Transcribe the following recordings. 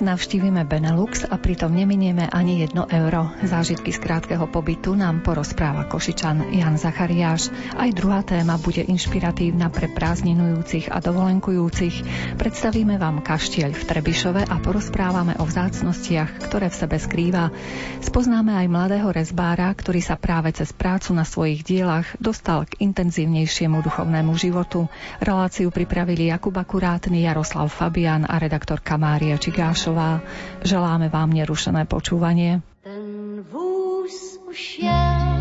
navštívime Benelux a pritom neminieme ani jedno euro. Zážitky z krátkeho pobytu nám porozpráva Košičan Jan Zachariáš. Aj druhá téma bude inšpiratívna pre prázdninujúcich a dovolenkujúcich. Predstavíme vám kaštieľ v Trebišove a porozprávame o vzácnostiach, ktoré v sebe skrýva. Spoznáme aj mladého rezbára, ktorý sa práve cez prácu na svojich dielach dostal k intenzívnejšiemu duchovnému životu. Reláciu pripravili Jakub Akurátny, Jaroslav Fabian a redaktorka Mária Čiga Gášová. Želáme vám nerušené počúvanie. Ten vůz už jel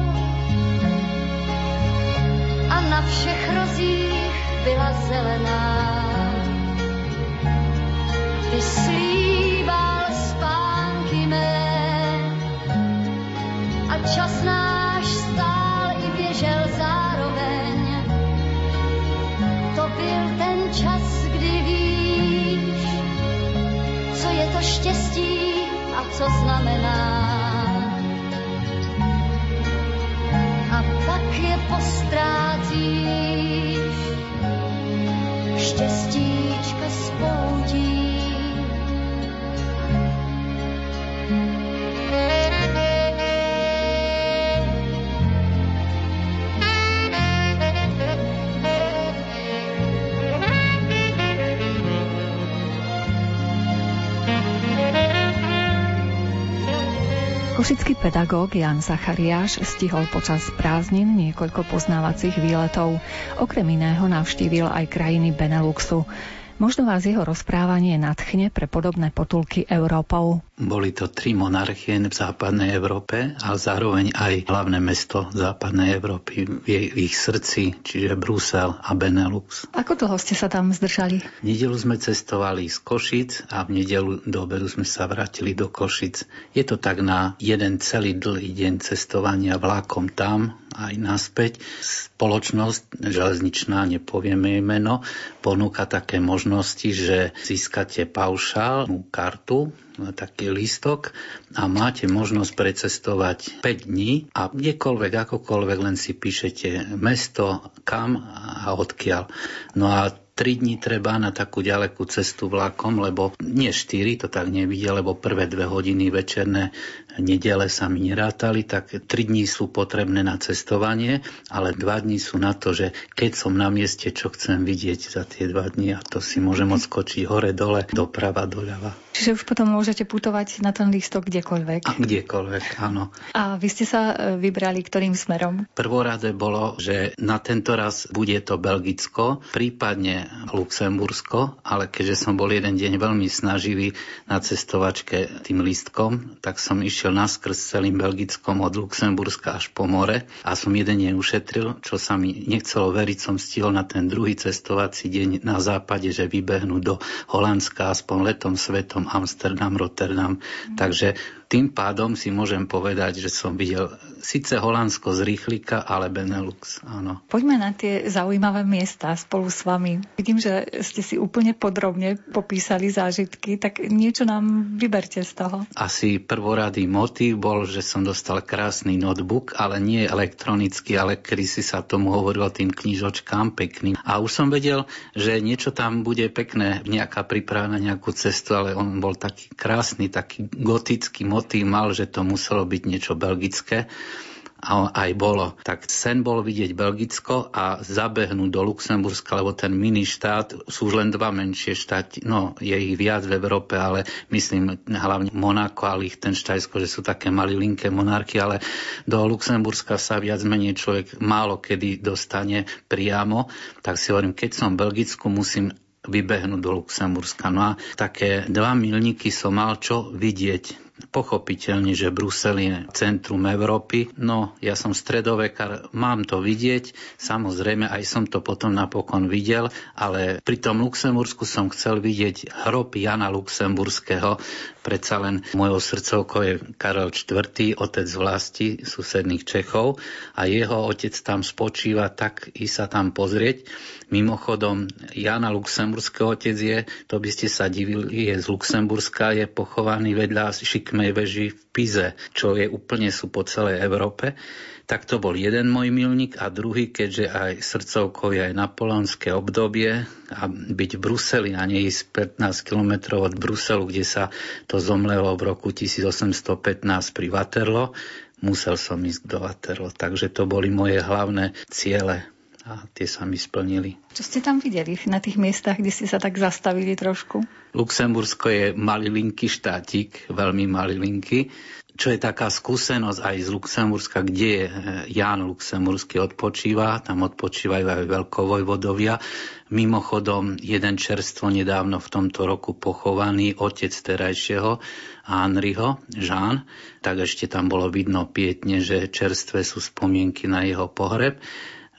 a na všech rozích byla zelená. Ty slíbal spánky mé a čas náš stál i běžel zároveň. To byl ten čas, to štěstí co znamená. A pak je postrátíš, Košický pedagóg Jan Zachariáš stihol počas prázdnin niekoľko poznávacích výletov. Okrem iného navštívil aj krajiny Beneluxu. Možno vás jeho rozprávanie nadchne pre podobné potulky Európou. Boli to tri monarchie v západnej Európe a zároveň aj hlavné mesto západnej Európy v ich srdci, čiže Brusel a Benelux. Ako dlho ste sa tam zdržali? V nedelu sme cestovali z Košic a v nedelu do obedu sme sa vrátili do Košic. Je to tak na jeden celý dlhý deň cestovania vlákom tam aj naspäť. Spoločnosť železničná, nepovieme jej meno, ponúka také možnosti, že získate paušálnu kartu, taký lístok a máte možnosť precestovať 5 dní a kdekoľvek, akokoľvek, len si píšete mesto, kam a odkiaľ. No a 3 dní treba na takú ďalekú cestu vlakom, lebo nie 4, to tak nevidia, lebo prvé dve hodiny večerné nedele sa mi nerátali, tak 3 dní sú potrebné na cestovanie, ale 2 dní sú na to, že keď som na mieste, čo chcem vidieť za tie 2 dní a to si môžem odskočiť hore, dole, doprava, doľava. Čiže už potom môžete putovať na ten lístok kdekoľvek. A kdekoľvek, áno. A vy ste sa e, vybrali ktorým smerom? Prvorade bolo, že na tento raz bude to Belgicko, prípadne Luxembursko, ale keďže som bol jeden deň veľmi snaživý na cestovačke tým lístkom, tak som išiel naskrz celým Belgickom od Luxemburska až po more a som jeden deň ušetril, čo sa mi nechcelo veriť, som stihol na ten druhý cestovací deň na západe, že vybehnú do Holandska aspoň letom, svetom Amsterdam, Rotterdam. Mm. Takže tým pádom si môžem povedať, že som videl síce Holandsko z rýchlika, ale Benelux, áno. Poďme na tie zaujímavé miesta spolu s vami. Vidím, že ste si úplne podrobne popísali zážitky, tak niečo nám vyberte z toho. Asi prvoradý motív bol, že som dostal krásny notebook, ale nie elektronický, ale kedy si sa tomu hovorilo tým knižočkám pekným. A už som vedel, že niečo tam bude pekné, nejaká príprava na nejakú cestu, ale on bol taký krásny, taký gotický motív motív mal, že to muselo byť niečo belgické a aj bolo. Tak sen bol vidieť Belgicko a zabehnúť do Luxemburska, lebo ten mini štát sú už len dva menšie štáty, no je ich viac v Európe, ale myslím hlavne Monako a Liechtensteinsko, že sú také malilinké monarchy, ale do Luxemburska sa viac menej človek málo kedy dostane priamo, tak si hovorím, keď som v Belgicku, musím vybehnúť do Luxemburska. No a také dva milníky som mal čo vidieť Pochopiteľne, že Brusel je centrum Európy. No, ja som stredovekár, mám to vidieť. Samozrejme, aj som to potom napokon videl, ale pri tom Luxembursku som chcel vidieť hrob Jana Luxemburského. Predsa len mojou srdcovkou je Karel IV., otec vlasti susedných Čechov a jeho otec tam spočíva, tak i sa tam pozrieť. Mimochodom, Jana Luxemburského otec je, to by ste sa divili, je z Luxemburska, je pochovaný vedľa šikmej veži v Pize, čo je úplne sú po celej Európe. Tak to bol jeden môj milník a druhý, keďže aj srdcovkou je aj napoleonské obdobie a byť v Bruseli a neísť 15 kilometrov od Bruselu, kde sa to zomlelo v roku 1815 pri Waterloo, musel som ísť do Waterloo. Takže to boli moje hlavné ciele a tie sa mi splnili. Čo ste tam videli na tých miestach, kde ste sa tak zastavili trošku? Luxembursko je malilinký štátik, veľmi malilinky, čo je taká skúsenosť aj z Luxemburska, kde je eh, Ján Luxemburský odpočíva, tam odpočívajú aj veľkovojvodovia. Mimochodom, jeden čerstvo nedávno v tomto roku pochovaný, otec terajšieho Henryho, Jean, tak ešte tam bolo vidno pietne, že čerstvé sú spomienky na jeho pohreb.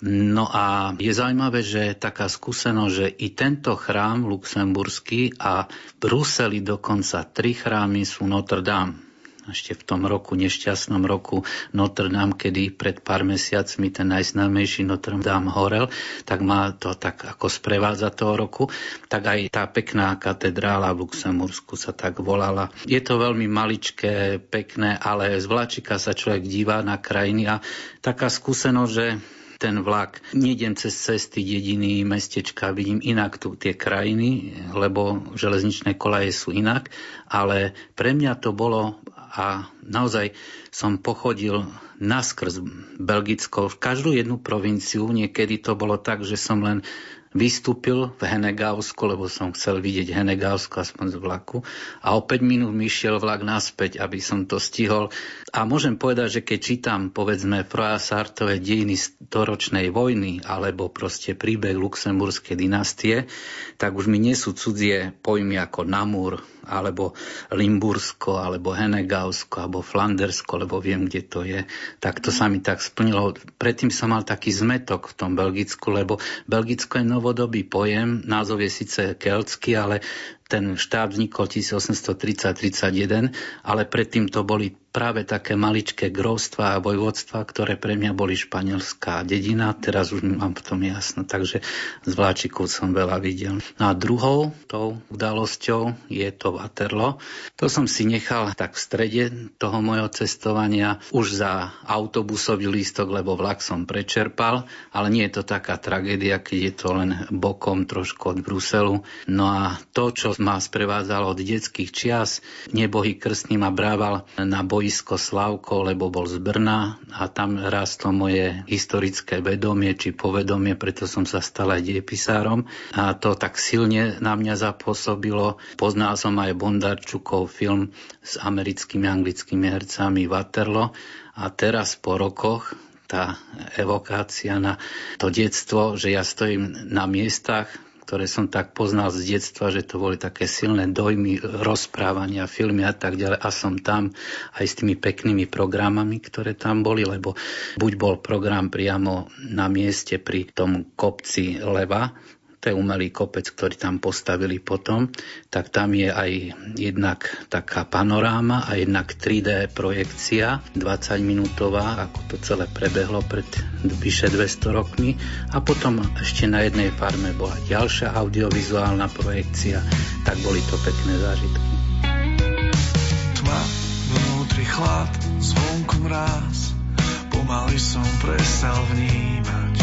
No a je zaujímavé, že taká skúsenosť, že i tento chrám luxemburský a v Bruseli dokonca tri chrámy sú Notre Dame ešte v tom roku, nešťastnom roku Notre Dame, kedy pred pár mesiacmi ten najznámejší Notre Dame horel, tak má to tak ako sprevádza toho roku, tak aj tá pekná katedrála v Luxembursku sa tak volala. Je to veľmi maličké, pekné, ale z vláčika sa človek dívá na krajiny a taká skúsenosť, že ten vlak. Nejdem cez cesty, dediny, mestečka, vidím inak tu tie krajiny, lebo železničné kolaje sú inak, ale pre mňa to bolo a naozaj som pochodil naskrz Belgicko v každú jednu provinciu. Niekedy to bolo tak, že som len vystúpil v Henegausku, lebo som chcel vidieť Henegausku aspoň z vlaku a o 5 minút mi šiel vlak naspäť, aby som to stihol. A môžem povedať, že keď čítam povedzme Sartové dejiny storočnej vojny alebo proste príbeh luxemburskej dynastie, tak už mi nie sú cudzie pojmy ako Namur, alebo Limbursko, alebo Henegausko, alebo Flandersko, lebo viem, kde to je. Tak to sa mi tak splnilo. Predtým som mal taký zmetok v tom Belgicku, lebo Belgicko je novodobý pojem, názov je síce keltský, ale ten štát vznikol 1830-31, ale predtým to boli práve také maličké grovstva a vojvodstva, ktoré pre mňa boli španielská dedina. Teraz už mám v tom jasno, takže z vláčikov som veľa videl. No a druhou tou udalosťou je to Waterloo. To som si nechal tak v strede toho mojho cestovania už za autobusový lístok, lebo vlak som prečerpal, ale nie je to taká tragédia, keď je to len bokom trošku od Bruselu. No a to, čo ma sprevádzal od detských čias. Nebohy krstný ma brával na boisko Slavko, lebo bol z Brna a tam rástlo moje historické vedomie či povedomie, preto som sa stal aj diepisárom. A to tak silne na mňa zapôsobilo. Poznal som aj Bondarčukov film s americkými anglickými hercami Waterloo a teraz po rokoch tá evokácia na to detstvo, že ja stojím na miestach, ktoré som tak poznal z detstva, že to boli také silné dojmy, rozprávania, filmy a tak ďalej. A som tam aj s tými peknými programami, ktoré tam boli, lebo buď bol program priamo na mieste pri tom kopci Leva, to je umelý kopec, ktorý tam postavili potom, tak tam je aj jednak taká panoráma a jednak 3D projekcia 20 minútová, ako to celé prebehlo pred vyše 200 rokmi a potom ešte na jednej farme bola ďalšia audiovizuálna projekcia, tak boli to pekné zážitky. Tma, vnútri chlad, zvonku mráz, pomaly som prestal vnímať,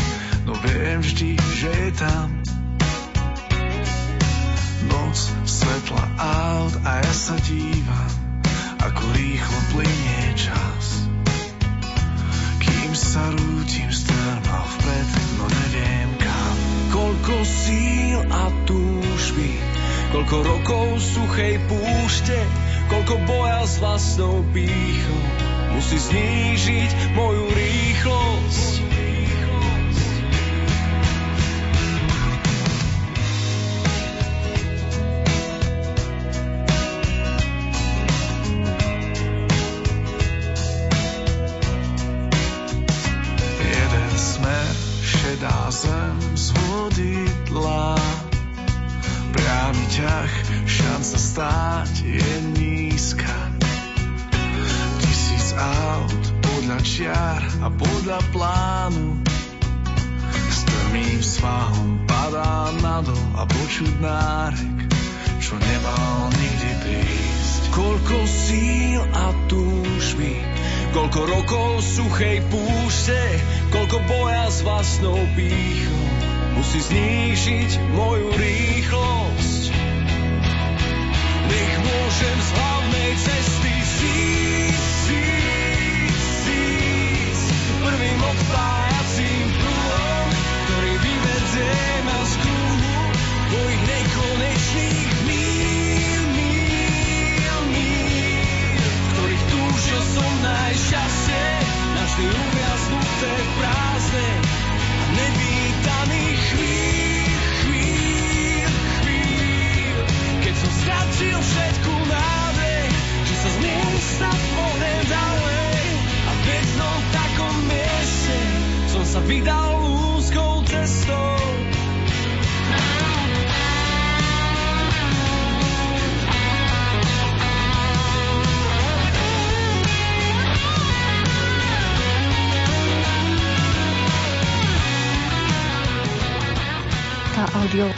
no viem vždy, že je tam noc, svetla aut a ja sa dívam, ako rýchlo plinie čas. Kým sa rútim strma vpred, no neviem kam. Koľko síl a túžby, koľko rokov suchej púšte, koľko boja s vlastnou pýchou, musí znížiť moju rýchlosť. Vlastnou pýchou, musí znížiť moju rýchlosť.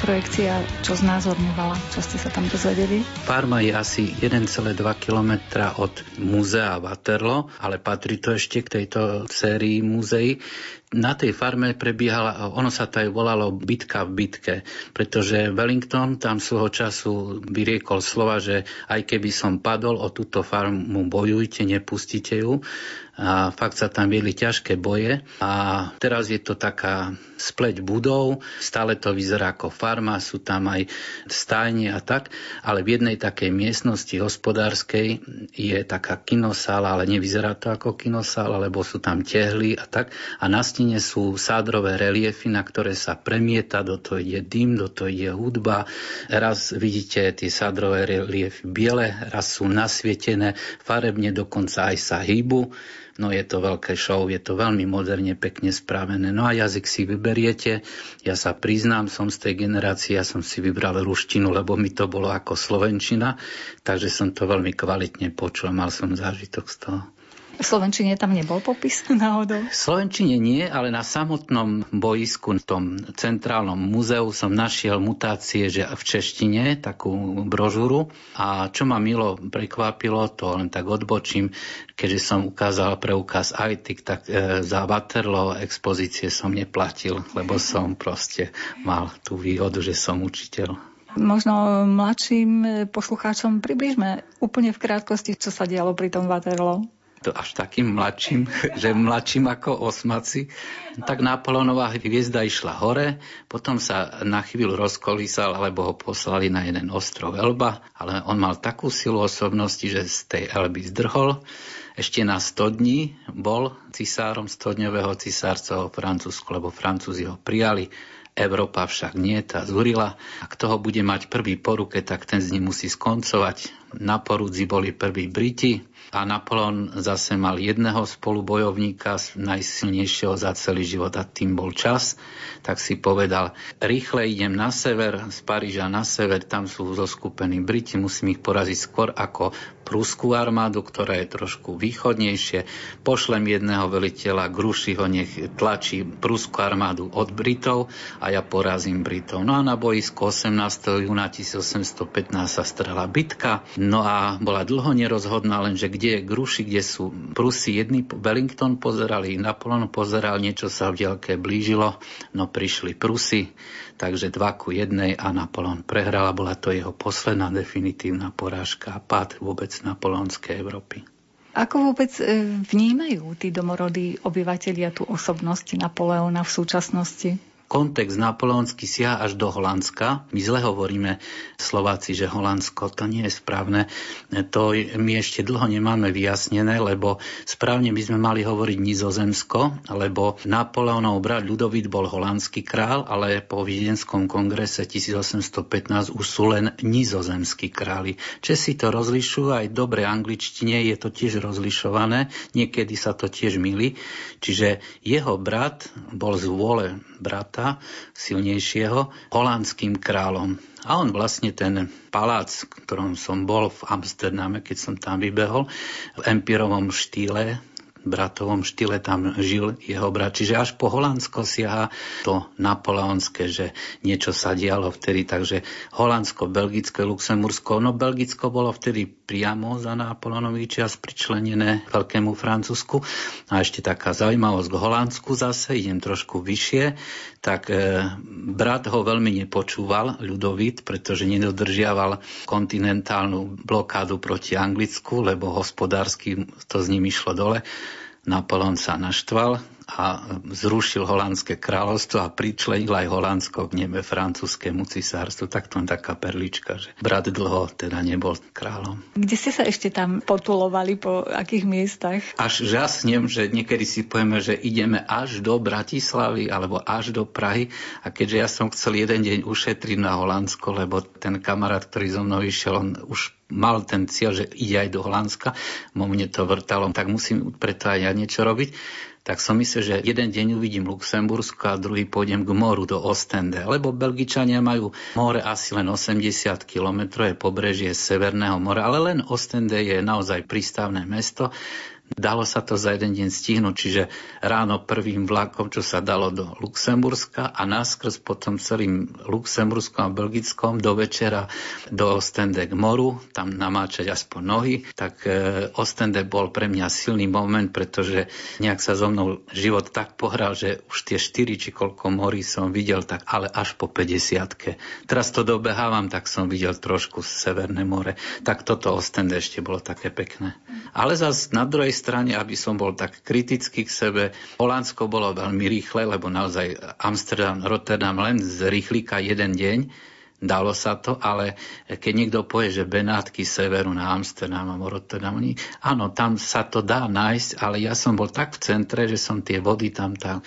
Audioprojekcia, čo znázorňovala, čo ste sa tam dozvedeli? Farma je asi 1,2 km od múzea Waterloo, ale patrí to ešte k tejto sérii múzeí. Na tej farme prebiehala, ono sa to aj volalo bitka v bitke, pretože Wellington tam svojho času vyriekol slova, že aj keby som padol o túto farmu, bojujte, nepustite ju. A fakt sa tam viedli ťažké boje. A teraz je to taká spleť budov, stále to vyzerá ako farma, sú tam aj stajne a tak, ale v jednej takej miestnosti hospodárskej je taká kinosála, ale nevyzerá to ako kinosála, lebo sú tam tehly a tak. A na stene sú sádrové reliefy, na ktoré sa premieta, do toho ide dym, do toho ide hudba. Raz vidíte tie sádrové reliefy biele, raz sú nasvietené, farebne dokonca aj sa hýbu. No je to veľké show, je to veľmi moderne, pekne spravené. No a jazyk si vyberiete. Ja sa priznám, som z tej generácie, ja som si vybral ruštinu, lebo mi to bolo ako slovenčina, takže som to veľmi kvalitne počul, mal som zážitok z toho. V Slovenčine tam nebol popis náhodou? V Slovenčine nie, ale na samotnom boisku, v tom centrálnom múzeu som našiel mutácie že v češtine, takú brožúru. A čo ma milo prekvapilo, to len tak odbočím, keďže som ukázal preukaz ITIC, tak e, za Waterloo expozície som neplatil, lebo som proste mal tú výhodu, že som učiteľ. Možno mladším poslucháčom približme úplne v krátkosti, čo sa dialo pri tom Waterloo to až takým mladším, že mladším ako osmaci, tak Napoleonová hviezda išla hore, potom sa na chvíľu rozkolísal, alebo ho poslali na jeden ostrov Elba, ale on mal takú silu osobnosti, že z tej Elby zdrhol. Ešte na 100 dní bol cisárom 100-dňového cisárceho Francúzsku, lebo Francúzi ho prijali. Európa však nie, tá zúrila. A kto ho bude mať prvý po ruke, tak ten z ním musí skoncovať. Na porúdzi boli prví Briti, a Napoleon zase mal jedného spolubojovníka, najsilnejšieho za celý život a tým bol čas, tak si povedal, rýchle idem na sever, z Paríža na sever, tam sú zoskupení Briti, musím ich poraziť skôr ako prúskú armádu, ktorá je trošku východnejšie. Pošlem jedného veliteľa ho nech tlačí prúskú armádu od Britov a ja porazím Britov. No a na boisku 18. júna 1815 sa strela bitka, no a bola dlho nerozhodná, lenže kde je Gruši, kde sú Prusy. Jedný Wellington pozerali, Napoleon pozeral, niečo sa v dielke blížilo, no prišli Prusy, takže dva ku jednej a Napoleon prehral a bola to jeho posledná definitívna porážka a pád vôbec napoleonskej Európy. Ako vôbec e, vnímajú tí domorodí obyvateľia tú osobnosť Napoleona v súčasnosti? Kontext napoleonský siaha až do Holandska. My zle hovoríme Slováci, že Holandsko to nie je správne. To my ešte dlho nemáme vyjasnené, lebo správne by sme mali hovoriť nizozemsko, lebo Napoleonov brat Ľudovít bol holandský král, ale po Viedenskom kongrese 1815 už sú len nizozemskí králi. Česi to rozlišujú, aj dobre angličtine je to tiež rozlišované, niekedy sa to tiež milí. Čiže jeho brat bol z vôle brata silnejšieho holandským kráľom. A on vlastne ten palác, v ktorom som bol v Amsterdame, keď som tam vybehol, v empirovom štýle, bratovom štýle tam žil jeho brat. Čiže až po Holandsko siaha to napoleonské, že niečo sa dialo vtedy. Takže Holandsko, Belgicko, Luxembursko. No Belgicko bolo vtedy priamo za Napoleonový čas pričlenené Veľkému Francúzsku. A ešte taká zaujímavosť k Holandsku zase, idem trošku vyššie, tak e, brat ho veľmi nepočúval, ľudovit, pretože nedodržiaval kontinentálnu blokádu proti Anglicku, lebo hospodársky to s ním išlo dole. Napoleon sa naštval, a zrušil holandské kráľovstvo a pričlenil aj Holandsko k nebe francúzskému cisárstvu. Tak to je taká perlička, že brat dlho teda nebol kráľom. Kde ste sa ešte tam potulovali, po akých miestach? Až žasnem, že niekedy si povieme, že ideme až do Bratislavy alebo až do Prahy a keďže ja som chcel jeden deň ušetriť na Holandsko, lebo ten kamarát, ktorý so mnou išiel, on už mal ten cieľ, že ide aj do Holandska, mo mne to vrtalo, tak musím preto aj ja niečo robiť tak som myslel, že jeden deň uvidím Luxembursko a druhý pôjdem k moru do Ostende, lebo Belgičania majú more asi len 80 km, je pobrežie Severného mora, ale len Ostende je naozaj prístavné mesto Dalo sa to za jeden deň stihnúť, čiže ráno prvým vlakom, čo sa dalo do Luxemburska a náskrz potom celým Luxemburskom a Belgickom do večera do Ostende k moru, tam namáčať aspoň nohy, tak e, Ostende bol pre mňa silný moment, pretože nejak sa so mnou život tak pohral, že už tie štyri či koľko morí som videl, tak ale až po 50 Teraz to dobehávam, tak som videl trošku Severné more. Tak toto Ostende ešte bolo také pekné. Ale zase na druhej strane, aby som bol tak kritický k sebe, Holandsko bolo veľmi rýchle, lebo naozaj Amsterdam, Rotterdam len z rýchlika jeden deň, dalo sa to, ale keď niekto povie, že Benátky severu na Amsterdam a Rotterdam, áno, tam sa to dá nájsť, ale ja som bol tak v centre, že som tie vody tam, tam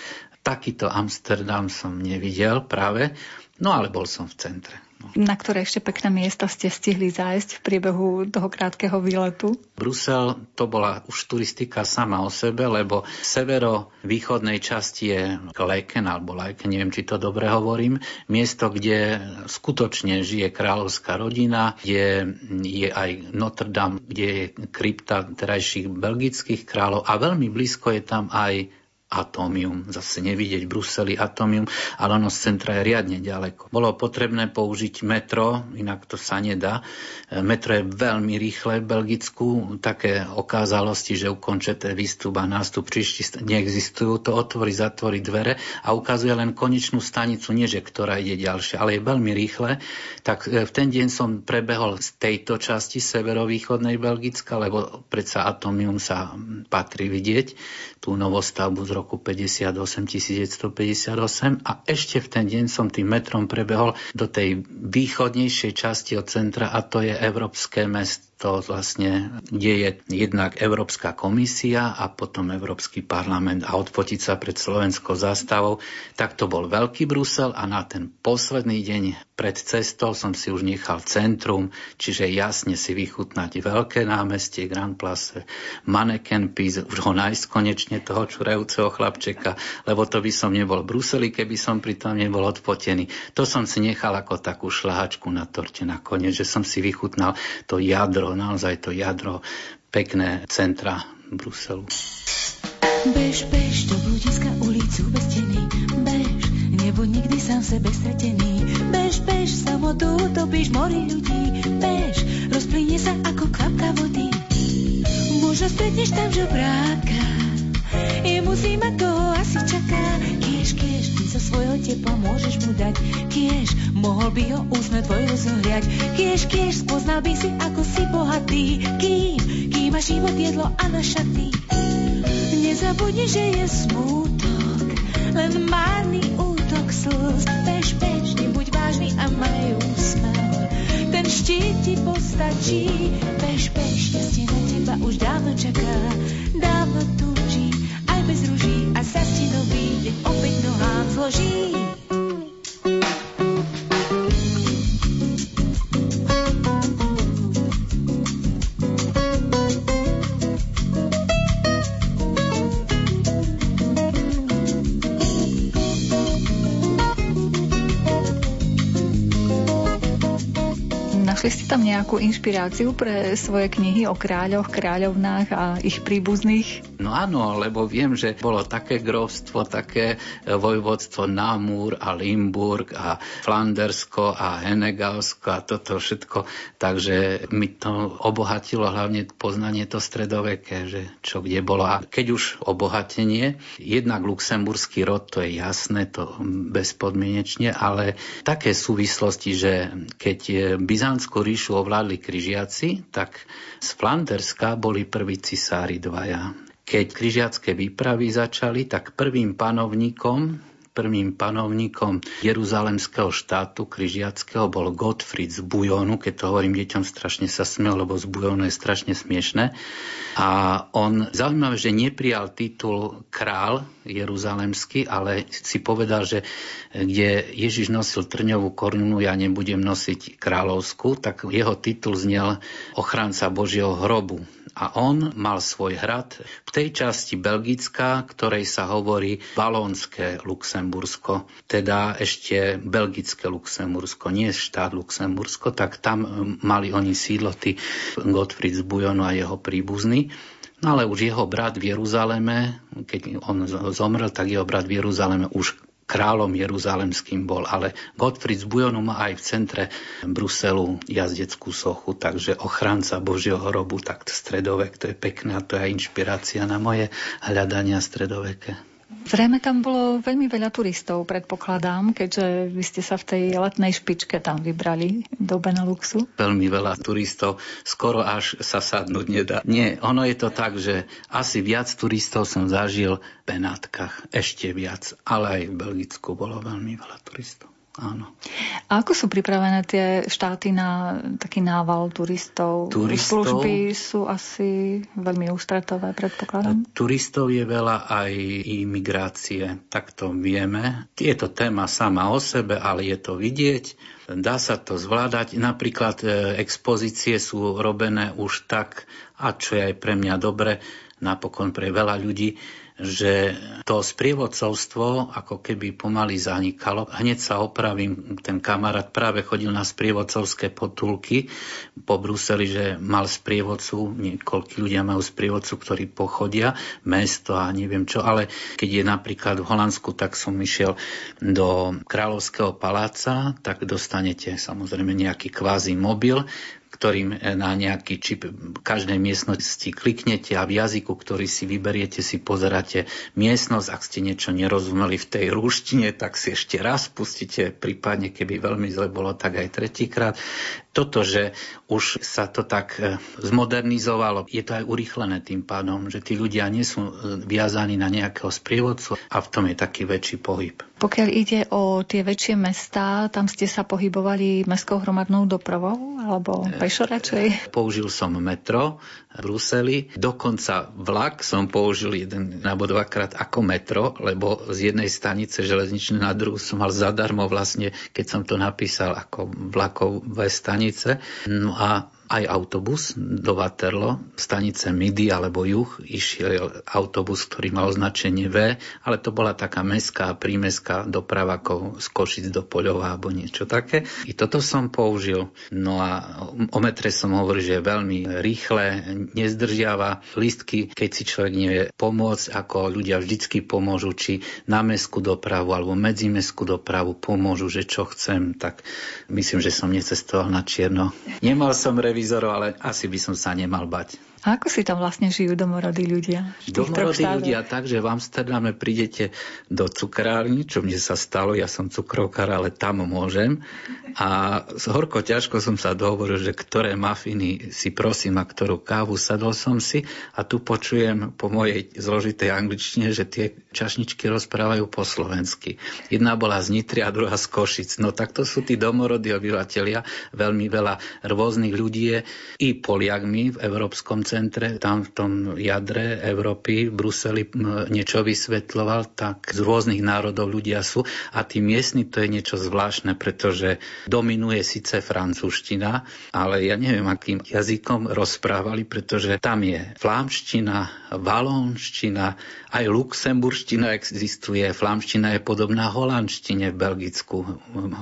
takýto Amsterdam som nevidel práve, no ale bol som v centre. Na ktoré ešte pekné miesta ste stihli zájsť v priebehu toho krátkeho výletu? Brusel to bola už turistika sama o sebe, lebo severo-východnej časti je Leken alebo Leken, neviem, či to dobre hovorím, miesto, kde skutočne žije kráľovská rodina, kde je aj Notre Dame, kde je krypta terajších belgických kráľov a veľmi blízko je tam aj atómium. Zase nevidieť Bruseli atómium, ale ono z centra je riadne ďaleko. Bolo potrebné použiť metro, inak to sa nedá. E, metro je veľmi rýchle v Belgicku. Také okázalosti, že ukončete výstup a nástup príšti neexistujú. To otvorí, zatvorí dvere a ukazuje len konečnú stanicu, nie že ktorá ide ďalšia, ale je veľmi rýchle. Tak e, v ten deň som prebehol z tejto časti severovýchodnej Belgicka, lebo predsa atómium sa patrí vidieť, tú novostavbu z roku roku 58 1958 a ešte v ten deň som tým metrom prebehol do tej východnejšej časti od centra a to je Európske mesto. To vlastne, kde je jednak Európska komisia a potom Európsky parlament a odfotiť sa pred slovenskou zástavou, tak to bol Veľký Brusel a na ten posledný deň pred cestou som si už nechal centrum, čiže jasne si vychutnať veľké námestie Grand Place, Mannequin Peace, už ho nájsť konečne toho čurajúceho chlapčeka, lebo to by som nebol v Bruseli, keby som pritom nebol odfotený. To som si nechal ako takú šlahačku na torte nakoniec, že som si vychutnal to jadro naozaj to jadro pekné centra Bruselu. Bež, bež do bludiska ulicu bez steny, nebo nikdy sám sebe stratený. Bež, bež, samotu topíš mori ľudí, bež, rozplynie sa ako kvapka vody. Možno stretneš tam žobráka, jemu zima toho asi čaká, kiež, kiež, ty zo svojho tepla môžeš mu dať, kiež, mohol by ho úsme tvoj rozohriať, kiež, kiež, spoznal by si, ako si bohatý, kým, kým máš život jedlo a na šaty. Nezabudni, že je smútok, len márny útok slz, bež, bež, nebuď vážny a maj úsmev. Ten štít ti postačí, bež, bež, šťastie na teba už dávno čaká, dávno túži, aj bez ruží a sa ti nový deň opäť nohám zloží. profecía. tam nejakú inšpiráciu pre svoje knihy o kráľoch, kráľovnách a ich príbuzných? No áno, lebo viem, že bolo také grovstvo, také e, vojvodstvo Namur a Limburg a Flandersko a Henegausko a toto všetko. Takže mi to obohatilo hlavne poznanie to stredoveké, že čo kde bolo. A keď už obohatenie, jednak luxemburský rod, to je jasné, to bezpodmienečne, ale také súvislosti, že keď e, Byzantskú ríšu ovládli križiaci, tak z Flanderska boli prví cisári dvaja. Keď križiacké výpravy začali, tak prvým panovníkom prvým panovníkom Jeruzalemského štátu križiackého bol Gottfried z Bujonu, keď to hovorím deťom strašne sa smiel, lebo z Bujonu je strašne smiešne. A on, zaujímavé, že neprijal titul král jeruzalemský, ale si povedal, že kde Ježiš nosil trňovú korunu, ja nebudem nosiť kráľovskú, tak jeho titul znel ochranca Božieho hrobu a on mal svoj hrad v tej časti Belgická, ktorej sa hovorí Valónske Luxembursko, teda ešte Belgické Luxembursko, nie štát Luxembursko, tak tam mali oni sídlo tí Gottfried z Bujonu a jeho príbuzní. No ale už jeho brat v Jeruzaleme, keď on zomrel, tak jeho brat v Jeruzaleme už kráľom jeruzalemským bol, ale Gottfried z Bujonu má aj v centre Bruselu jazdeckú sochu, takže ochranca Božieho hrobu, tak stredovek, to je pekné a to je inšpirácia na moje hľadania stredoveké. Zrejme tam bolo veľmi veľa turistov, predpokladám, keďže vy ste sa v tej letnej špičke tam vybrali do Beneluxu. Veľmi veľa turistov, skoro až sa sadnúť nedá. Nie, ono je to tak, že asi viac turistov som zažil v Benátkach, ešte viac, ale aj v Belgicku bolo veľmi veľa turistov. Áno. A ako sú pripravené tie štáty na taký nával turistov? turistov Služby sú asi veľmi ústretové, predpokladám. Turistov je veľa aj imigrácie, tak to vieme. Je to téma sama o sebe, ale je to vidieť. Dá sa to zvládať. Napríklad e, expozície sú robené už tak, a čo je aj pre mňa dobre, napokon pre veľa ľudí, že to sprievodcovstvo ako keby pomaly zanikalo. Hneď sa opravím, ten kamarát práve chodil na sprievodcovské potulky po Bruseli, že mal sprievodcu, niekoľkí ľudia majú sprievodcu, ktorí pochodia, mesto a neviem čo, ale keď je napríklad v Holandsku, tak som išiel do Kráľovského paláca, tak dostanete samozrejme nejaký kvázi mobil, ktorým e, na nejaký čip v každej miestnosti kliknete a v jazyku, ktorý si vyberiete, si pozeráte miestnosť. Ak ste niečo nerozumeli v tej rúštine, tak si ešte raz pustíte, prípadne keby veľmi zle bolo, tak aj tretíkrát toto, že už sa to tak e, zmodernizovalo, je to aj urýchlené tým pádom, že tí ľudia nie sú e, viazaní na nejakého sprievodcu a v tom je taký väčší pohyb. Pokiaľ ide o tie väčšie mestá, tam ste sa pohybovali mestskou hromadnou dopravou alebo pešo radšej? Použil som metro v Bruseli, dokonca vlak som použil jeden alebo dvakrát ako metro, lebo z jednej stanice železničnej na druhú som mal zadarmo vlastne, keď som to napísal ako vlakové stanice. No a aj autobus do Waterlo, stanice Midi alebo Juh, išiel autobus, ktorý mal označenie V, ale to bola taká mestská, prímeská doprava ako z Košic do Poľova alebo niečo také. I toto som použil. No a o metre som hovoril, že je veľmi rýchle, nezdržiava listky, keď si človek nevie pomôcť, ako ľudia vždycky pomôžu, či na mestskú dopravu alebo medzimestskú dopravu pomôžu, že čo chcem, tak myslím, že som necestoval na čierno. Nemal som revi televízorov, ale asi by som sa nemal bať. A ako si tam vlastne žijú domorodí ľudia? Domorodí ľudia tak, že v Amsterdame prídete do cukrárny, čo mne sa stalo, ja som cukrovkár, ale tam môžem. A horko ťažko som sa dohovoril, že ktoré mafiny si prosím a ktorú kávu sadol som si a tu počujem po mojej zložitej angličtine, že tie čašničky rozprávajú po slovensky. Jedna bola z Nitry a druhá z Košic. No tak to sú tí domorodí obyvateľia, veľmi veľa rôznych ľudí štúdie i Poliakmi v Európskom centre, tam v tom jadre Európy v Bruseli niečo vysvetľoval, tak z rôznych národov ľudia sú. A tí miestni to je niečo zvláštne, pretože dominuje síce francúzština, ale ja neviem, akým jazykom rozprávali, pretože tam je flámština, valónština, aj luxemburština existuje, flámština je podobná holandštine v Belgicku. V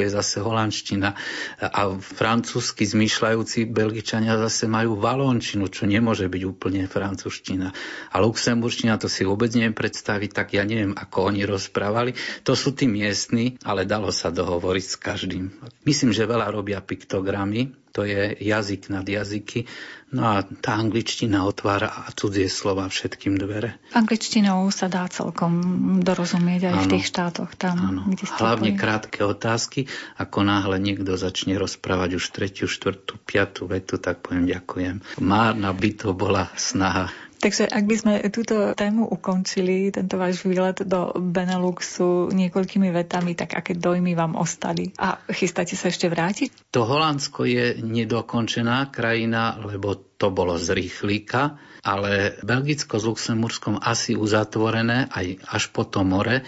je zase holandština. A francúzsky zmýšľajúci Belgičania zase majú valónčinu, čo nemôže byť úplne francúzština. A luxemburština to si vôbec neviem predstaviť, tak ja neviem, ako oni rozprávali. To sú tí miestni, ale dalo sa dohovoriť s každým. Myslím, že veľa robia piktogramy, to je jazyk nad jazyky. No a tá angličtina otvára a cudzie slova všetkým dvere. Angličtinou sa dá celkom dorozumieť aj ano, v tých štátoch tam, ano. kde Hlavne krátke otázky. Ako náhle niekto začne rozprávať už tretiu, štvrtú, piatú vetu, tak poviem ďakujem. Márna by to bola snaha Takže ak by sme túto tému ukončili, tento váš výlet do Beneluxu niekoľkými vetami, tak aké dojmy vám ostali? A chystáte sa ešte vrátiť? To Holandsko je nedokončená krajina, lebo to bolo z rýchlika, ale Belgicko s Luxemburskom asi uzatvorené aj až po to more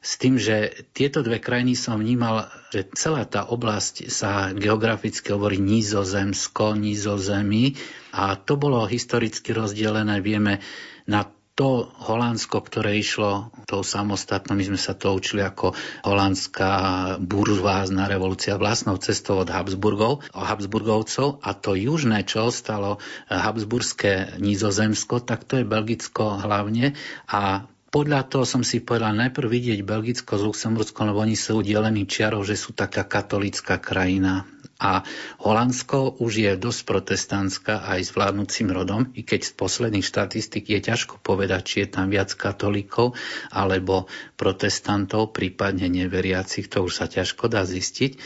s tým, že tieto dve krajiny som vnímal, že celá tá oblasť sa geograficky hovorí nízozemsko, nízozemí a to bolo historicky rozdelené, vieme, na to Holandsko, ktoré išlo tou samostatnou, my sme sa to učili ako holandská buržvázna revolúcia vlastnou cestou od Habsburgov, Habsburgovcov. A to južné, čo ostalo Habsburské nízozemsko, tak to je Belgicko hlavne. A podľa toho som si povedal najprv vidieť Belgicko s Luxemburskom, lebo oni sú udelení čiarov, že sú taká katolická krajina. A Holandsko už je dosť protestantská aj s vládnúcim rodom, i keď z posledných štatistik je ťažko povedať, či je tam viac katolíkov alebo protestantov, prípadne neveriacich, to už sa ťažko dá zistiť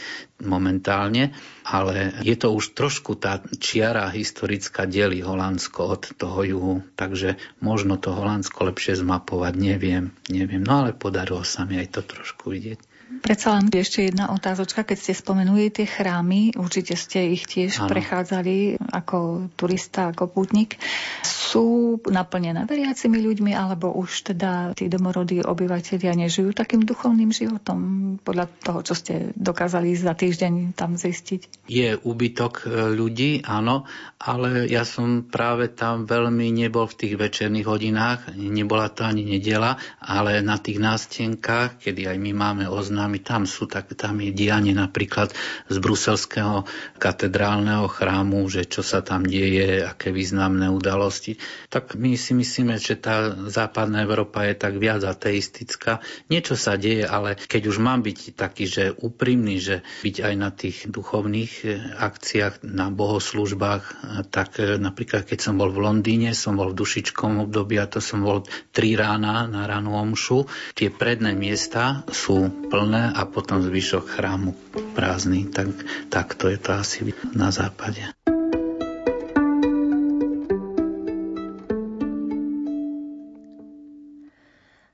momentálne, ale je to už trošku tá čiara historická delí Holandsko od toho juhu, takže možno to Holandsko lepšie zmapovať, neviem, neviem, no ale podarilo sa mi aj to trošku vidieť. Predsa len ešte jedna otázočka, keď ste spomenuli tie chrámy, určite ste ich tiež ano. prechádzali ako turista, ako pútnik. Sú naplnené veriacimi ľuďmi, alebo už teda tí domorodí obyvateľia nežijú takým duchovným životom, podľa toho, čo ste dokázali za týždeň tam zistiť? Je úbytok e, ľudí, áno, ale ja som práve tam veľmi nebol v tých večerných hodinách, nebola to ani nedela, ale na tých nástenkách, kedy aj my máme oznám nami tam sú, tak tam je dianie napríklad z bruselského katedrálneho chrámu, že čo sa tam deje, aké významné udalosti. Tak my si myslíme, že tá západná Európa je tak viac ateistická. Niečo sa deje, ale keď už mám byť taký, že úprimný, že byť aj na tých duchovných eh, akciách, na bohoslužbách, eh, tak eh, napríklad keď som bol v Londýne, som bol v dušičkom období a to som bol tri rána na ránu omšu. Tie predné miesta sú plné plné a potom zvyšok chrámu prázdny. Tak, tak to je to asi na západe.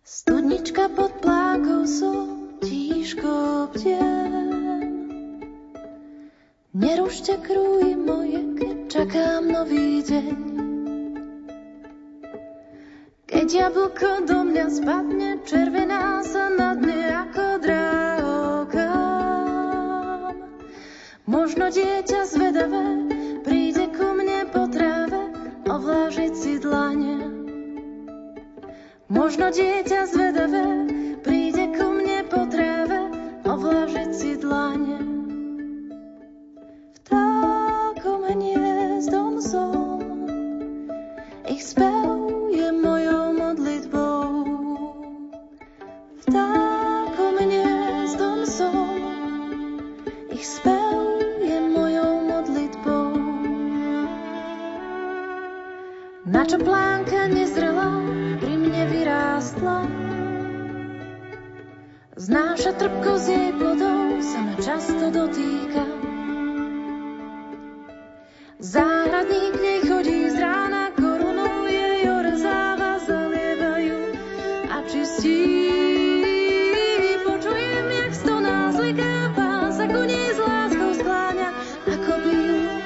Studnička pod plákou som tížko bdiem. Nerušte krúj moje, keď čakám nový deň. Keď jablko do mňa spadne, červená sa na Možno dieťa zvedavé príde ku mne po tráve ovlážiť si dlane. Možno dieťa zvedavé príde ku mne po tráve ovlážiť si dlane. Vtákom hniezdom som, ich spev je mojou modlitbou. Vtákom hniezdom som, ich spev Na čo plánka nezrela pri mne vyrástla. Znáša trpko z jej plodov sa ma často dotýka. Záhradník nej chodí z rána korunou jej orzáva zalievajú a čistí. Počujem, jak stoná zliká pás, ako nie s láskou skláňa, ako bílu ich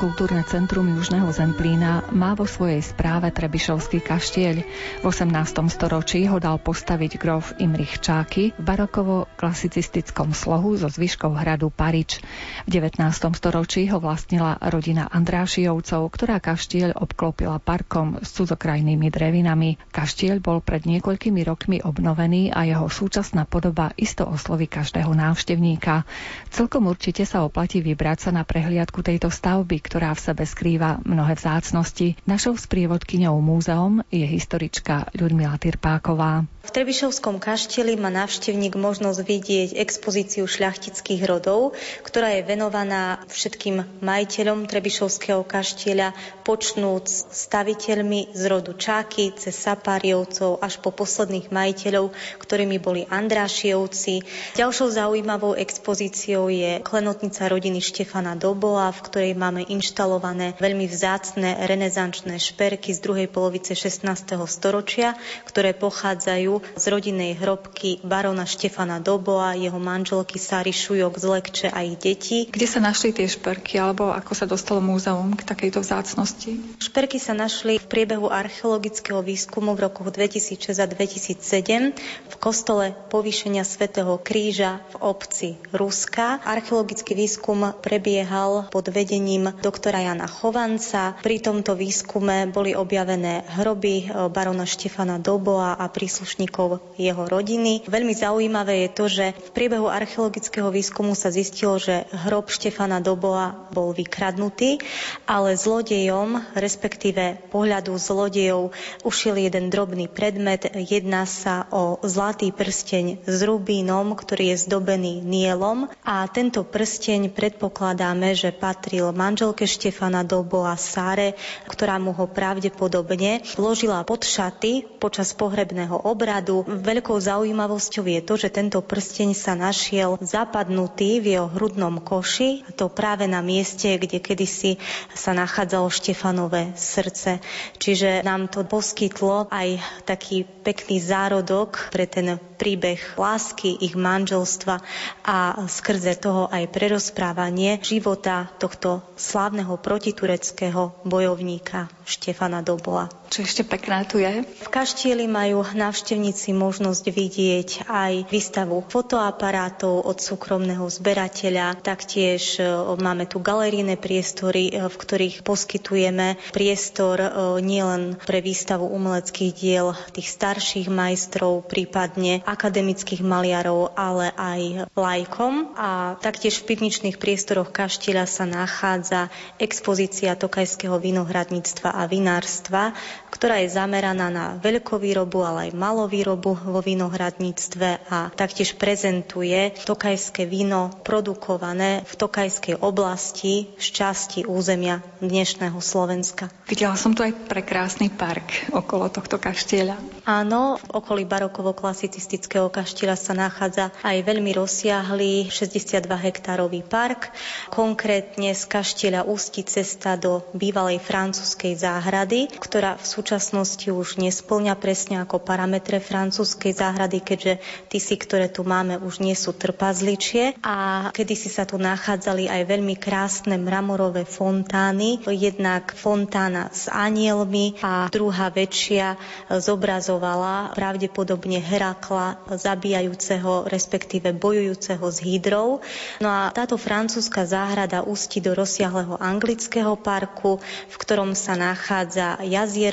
kultúrne centrum Južného Zemplína má vo svojej správe Trebišovský kaštieľ. V 18. storočí ho dal postaviť grof Imrich Čáky v barokovo-klasicistickom slohu so zvyškou hradu Parič. V 19. storočí ho vlastnila rodina Andrášijovcov, ktorá kaštieľ obklopila parkom s cudzokrajnými drevinami. Kaštieľ bol pred niekoľkými rokmi obnovený a jeho súčasná podoba isto osloví každého návštevníka. Celkom určite sa oplatí vybrať sa na prehliadku tejto stavby, ktorá v sebe skrýva mnohé vzácnosti. Našou sprievodkyňou múzeum je historička Ľudmila Tyrpáková. V Trebišovskom kaštieli má návštevník možnosť vidieť expozíciu šľachtických rodov, ktorá je venovaná všetkým majiteľom Trebišovského kaštieľa, počnúc staviteľmi z rodu Čáky, cez Sapáriovcov až po posledných majiteľov, ktorými boli Andrášievci. Ďalšou zaujímavou expozíciou je klenotnica rodiny Štefana Dobola, v ktorej máme inštalované veľmi vzácne renesančné šperky z druhej polovice 16. storočia, ktoré pochádzajú z rodinnej hrobky barona Štefana Doboa, jeho manželky Sári Šujok z Lekče a ich detí. Kde sa našli tie šperky, alebo ako sa dostalo múzeum k takejto vzácnosti? Šperky sa našli v priebehu archeologického výskumu v rokoch 2006 a 2007 v kostole povýšenia svätého Kríža v obci Ruska. Archeologický výskum prebiehal pod vedením doktora Jana Chovanca. Pri tomto výskume boli objavené hroby barona Štefana Doboa a príslušníkov jeho rodiny. Veľmi zaujímavé je to, že v priebehu archeologického výskumu sa zistilo, že hrob Štefana Doboa bol vykradnutý, ale zlodejom, respektíve pohľadu zlodejov, ušiel jeden drobný predmet. Jedná sa o zlatý prsteň s rubínom, ktorý je zdobený nielom a tento prsteň predpokladáme, že patril manželke Štefana Doboa Sáre, ktorá mu ho pravdepodobne vložila pod šaty počas pohrebného obradu. Veľkou zaujímavosťou je to, že tento prsteň sa našiel zapadnutý v jeho hrudnom koši, a to práve na mieste, kde kedysi sa nachádzalo Štefanové srdce. Čiže nám to poskytlo aj taký pekný zárodok pre ten príbeh lásky, ich manželstva a skrze toho aj prerozprávanie života tohto slávneho protitureckého bojovníka Štefana Dobola. Čo ešte pekné tu je? V kaštieli majú návštevníci možnosť vidieť aj výstavu fotoaparátov od súkromného zberateľa. Taktiež e, máme tu galerijné priestory, e, v ktorých poskytujeme priestor e, nielen pre výstavu umeleckých diel tých starších majstrov, prípadne akademických maliarov, ale aj lajkom. A taktiež v pivničných priestoroch kaštieľa sa nachádza expozícia tokajského vinohradníctva a vinárstva, ktorá je zameraná na veľkovýrobu, ale aj malovýrobu vo vinohradníctve a taktiež prezentuje tokajské víno produkované v tokajskej oblasti z časti územia dnešného Slovenska. Videla som tu aj prekrásny park okolo tohto kaštieľa. Áno, v okolí barokovo-klasicistického kaštieľa sa nachádza aj veľmi rozsiahlý 62 hektárový park. Konkrétne z kaštieľa ústi cesta do bývalej francúzskej záhrady, ktorá v súčasnosti už nesplňa presne ako parametre francúzskej záhrady, keďže tisy, ktoré tu máme, už nie sú trpazličie. A kedysi sa tu nachádzali aj veľmi krásne mramorové fontány. Jednak fontána s anielmi a druhá väčšia zobrazovala pravdepodobne Herakla zabíjajúceho, respektíve bojujúceho s hydrou. No a táto francúzska záhrada ústi do rozsiahleho anglického parku, v ktorom sa nachádza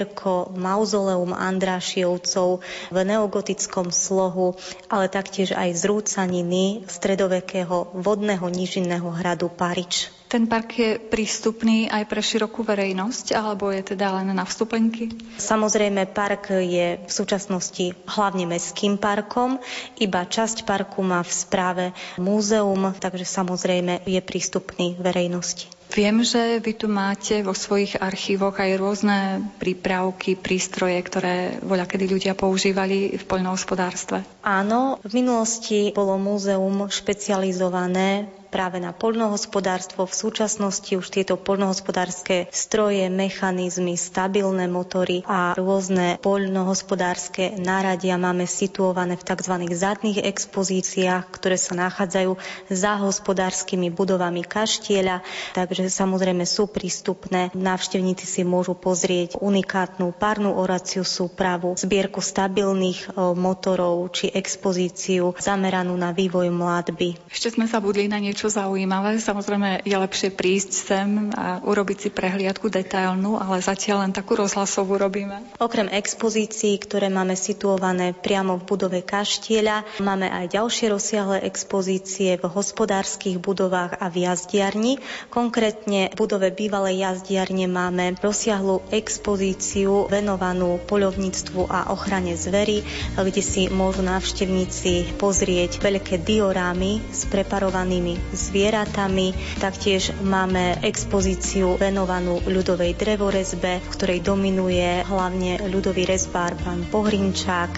jazierko, mauzoleum Andrášiovcov v neogotickom slohu, ale taktiež aj zrúcaniny stredovekého vodného nižinného hradu Parič. Ten park je prístupný aj pre širokú verejnosť, alebo je teda len na vstupenky? Samozrejme, park je v súčasnosti hlavne mestským parkom. Iba časť parku má v správe múzeum, takže samozrejme je prístupný verejnosti. Viem, že vy tu máte vo svojich archívoch aj rôzne prípravky, prístroje, ktoré voľa kedy ľudia používali v poľnohospodárstve. Áno, v minulosti bolo múzeum špecializované práve na poľnohospodárstvo. V súčasnosti už tieto poľnohospodárske stroje, mechanizmy, stabilné motory a rôzne poľnohospodárske náradia máme situované v tzv. zadných expozíciách, ktoré sa nachádzajú za hospodárskymi budovami kaštieľa, takže samozrejme sú prístupné. Návštevníci si môžu pozrieť unikátnu párnu oraciu súpravu, zbierku stabilných motorov či expozíciu zameranú na vývoj mladby. Ešte sme sa budli na niečo niečo zaujímavé. Samozrejme je lepšie prísť sem a urobiť si prehliadku detailnú, ale zatiaľ len takú rozhlasovú robíme. Okrem expozícií, ktoré máme situované priamo v budove Kaštieľa, máme aj ďalšie rozsiahle expozície v hospodárskych budovách a v jazdiarni. Konkrétne v budove bývalej jazdiarne máme rozsiahlu expozíciu venovanú poľovníctvu a ochrane zvery, kde si môžu návštevníci pozrieť veľké diorámy s preparovanými zvieratami. Taktiež máme expozíciu venovanú ľudovej drevorezbe, v ktorej dominuje hlavne ľudový rezbár pán Pohrinčák,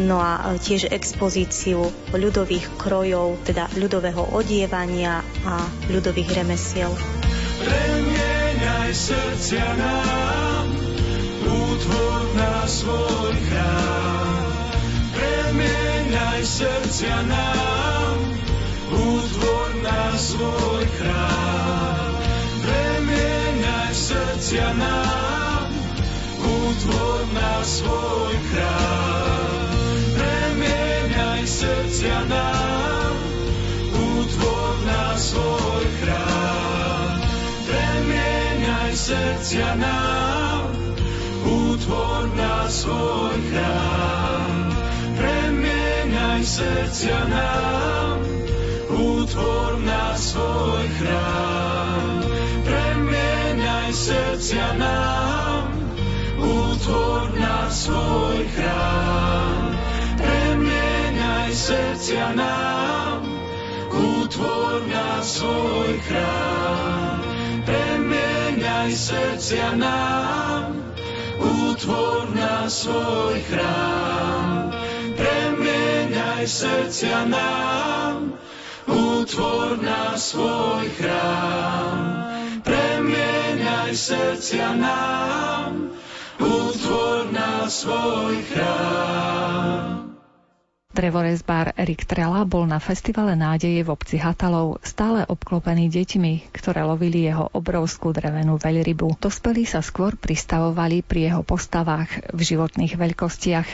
no a tiež expozíciu ľudových krojov, teda ľudového odievania a ľudových remesiel. Premieňaj srdcia nám, útvor na svoj chrám. Premieňaj srdcia nám, útvor na svoj chrám. Premieňaj srdcia nám, útvor na svoj chrám. Premieňaj srdcia nám, útvor na svoj chrám. Premieňaj srdcia nám, útvor na svoj chrám. Premieňaj srdcia nám, útvor na svoj chrám. Premieňaj srdcia nám, útvor na svoj chrám. Premieňaj srdcia nám, útvor na svoj chrám. Premieňaj srdcia nám, útvor na svoj chrám. Premieňaj srdcia nám, útvor na svoj chrám. Premieňaj srdcia nám, útvor na svoj chrám. Drevorezbár Erik Trela bol na festivale nádeje v obci Hatalov stále obklopený deťmi, ktoré lovili jeho obrovskú drevenú veľrybu. Dospelí sa skôr pristavovali pri jeho postavách v životných veľkostiach.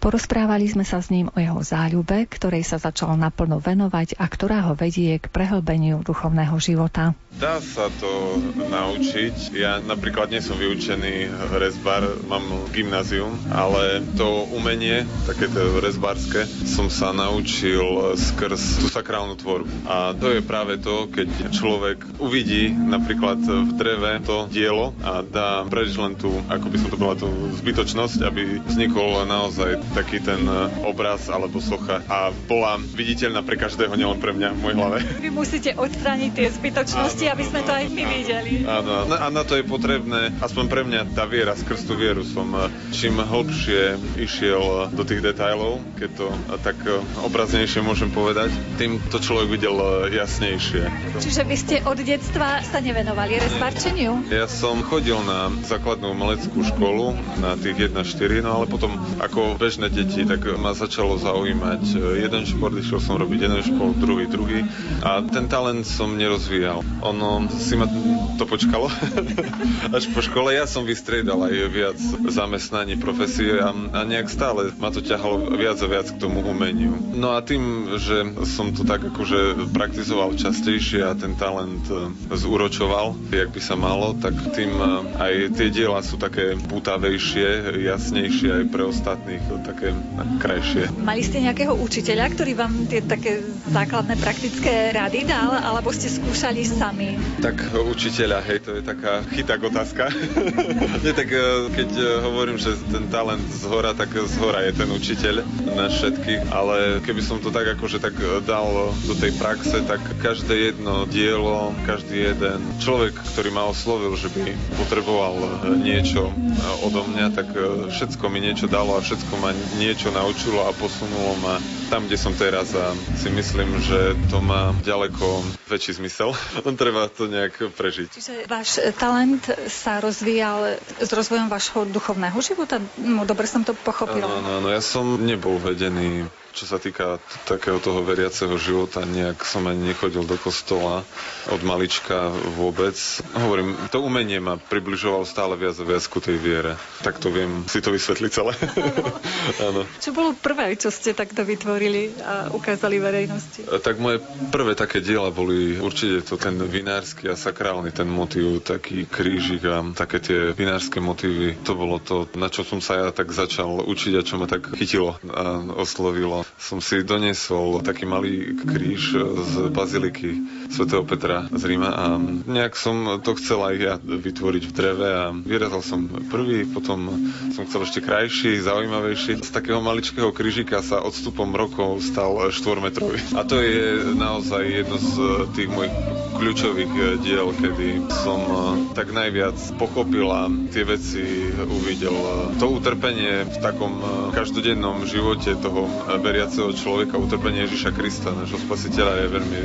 Porozprávali sme sa s ním o jeho záľube, ktorej sa začal naplno venovať a ktorá ho vedie k prehlbeniu duchovného života. Dá sa to naučiť. Ja napríklad nie som vyučený rezbar, mám gymnázium, ale to umenie, také to rezbárske, som sa naučil skrz tú sakrálnu tvorbu. A to je práve to, keď človek uvidí napríklad v dreve to dielo a dá preč len tú, ako by som to bola tú zbytočnosť, aby vznikol naozaj taký ten e, obraz alebo socha a bola viditeľná pre každého, nielen pre mňa v mojej hlave. Vy musíte odstrániť tie zbytočnosti, áno, aby sme to aj my áno, videli. Áno, a na to je potrebné, aspoň pre mňa tá viera, skrz tú vieru som e, čím hlbšie išiel do tých detajlov, keď to tak e, obraznejšie môžem povedať, tým to človek videl jasnejšie. Čiže vy ste od detstva sa nevenovali rezbarčeniu? Ja som chodil na základnú umeleckú školu na tých 1-4, no ale potom ako bežný bežné deti, tak ma začalo zaujímať e, jeden šport, išiel som robiť jeden šport, druhý, druhý a ten talent som nerozvíjal. Ono si ma to počkalo až po škole. Ja som vystriedal aj viac zamestnaní, profesie a, a nejak stále ma to ťahalo viac a viac k tomu umeniu. No a tým, že som to tak akože praktizoval častejšie a ten talent e, zúročoval, jak by sa malo, tak tým e, aj tie diela sú také pútavejšie, jasnejšie aj pre ostatných také krajšie. Mali ste nejakého učiteľa, ktorý vám tie také základné praktické rady dal, alebo ste skúšali sami? Tak učiteľa, hej, to je taká chyták otázka. Nie, tak e, keď e, hovorím, že ten talent z hora, tak z hora je ten učiteľ na všetkých, ale keby som to tak akože tak e, dal do tej praxe, tak každé jedno dielo, každý jeden človek, ktorý ma oslovil, že by potreboval niečo odo mňa, tak všetko mi niečo dalo a všetko ma niečo naučilo a posunulo ma tam, kde som teraz a si myslím, že to má ďaleko väčší zmysel. Treba to nejak prežiť. Čiže váš talent sa rozvíjal s rozvojom vášho duchovného života? No, dobre som to pochopila. Áno, áno, ja som nebol vedený čo sa týka takého toho veriaceho života, nejak som ani nechodil do kostola od malička vôbec. Hovorím, to umenie ma približovalo stále viac a viac ku tej viere. Tak to viem si to vysvetliť celé. Áno. čo bolo prvé, čo ste takto vytvorili a ukázali verejnosti? Tak moje prvé také diela boli určite to ten vinársky a sakrálny, ten motív, taký krížik a také tie vinárske motívy. To bolo to, na čo som sa ja tak začal učiť a čo ma tak chytilo a oslovilo som si doniesol taký malý kríž z baziliky svätého Petra z Ríma a nejak som to chcel aj ja vytvoriť v dreve a vyrazal som prvý, potom som chcel ešte krajší, zaujímavejší. Z takého maličkého krížika sa odstupom rokov stal štvormetrový. A to je naozaj jedno z tých mojich kľúčových diel, kedy som tak najviac pochopil a tie veci uvidel. To utrpenie v takom každodennom živote toho veriaceho človeka, utrpenie Ježiša Krista, nášho spasiteľa, je veľmi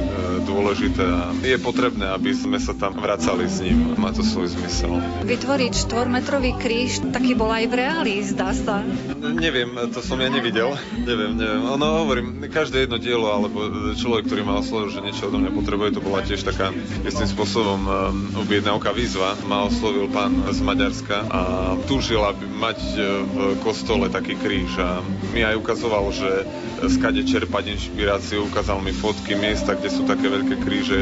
dôležité a je potrebné, aby sme sa tam vracali s ním. Má to svoj zmysel. Vytvoriť štvormetrový kríž, taký bol aj v reáli, zdá sa. Neviem, to som ja nevidel. neviem, neviem. Ono hovorím, každé jedno dielo, alebo človek, ktorý ma oslovil, že niečo odo mňa potrebuje, to bola tiež taká istým spôsobom um, objednávka výzva. Ma oslovil pán z Maďarska a túžil, aby mať e, v kostole taký kríž a mi aj ukazoval, že skade čerpať inšpiráciu, ukázal mi fotky miesta, kde sú také veľké kríže,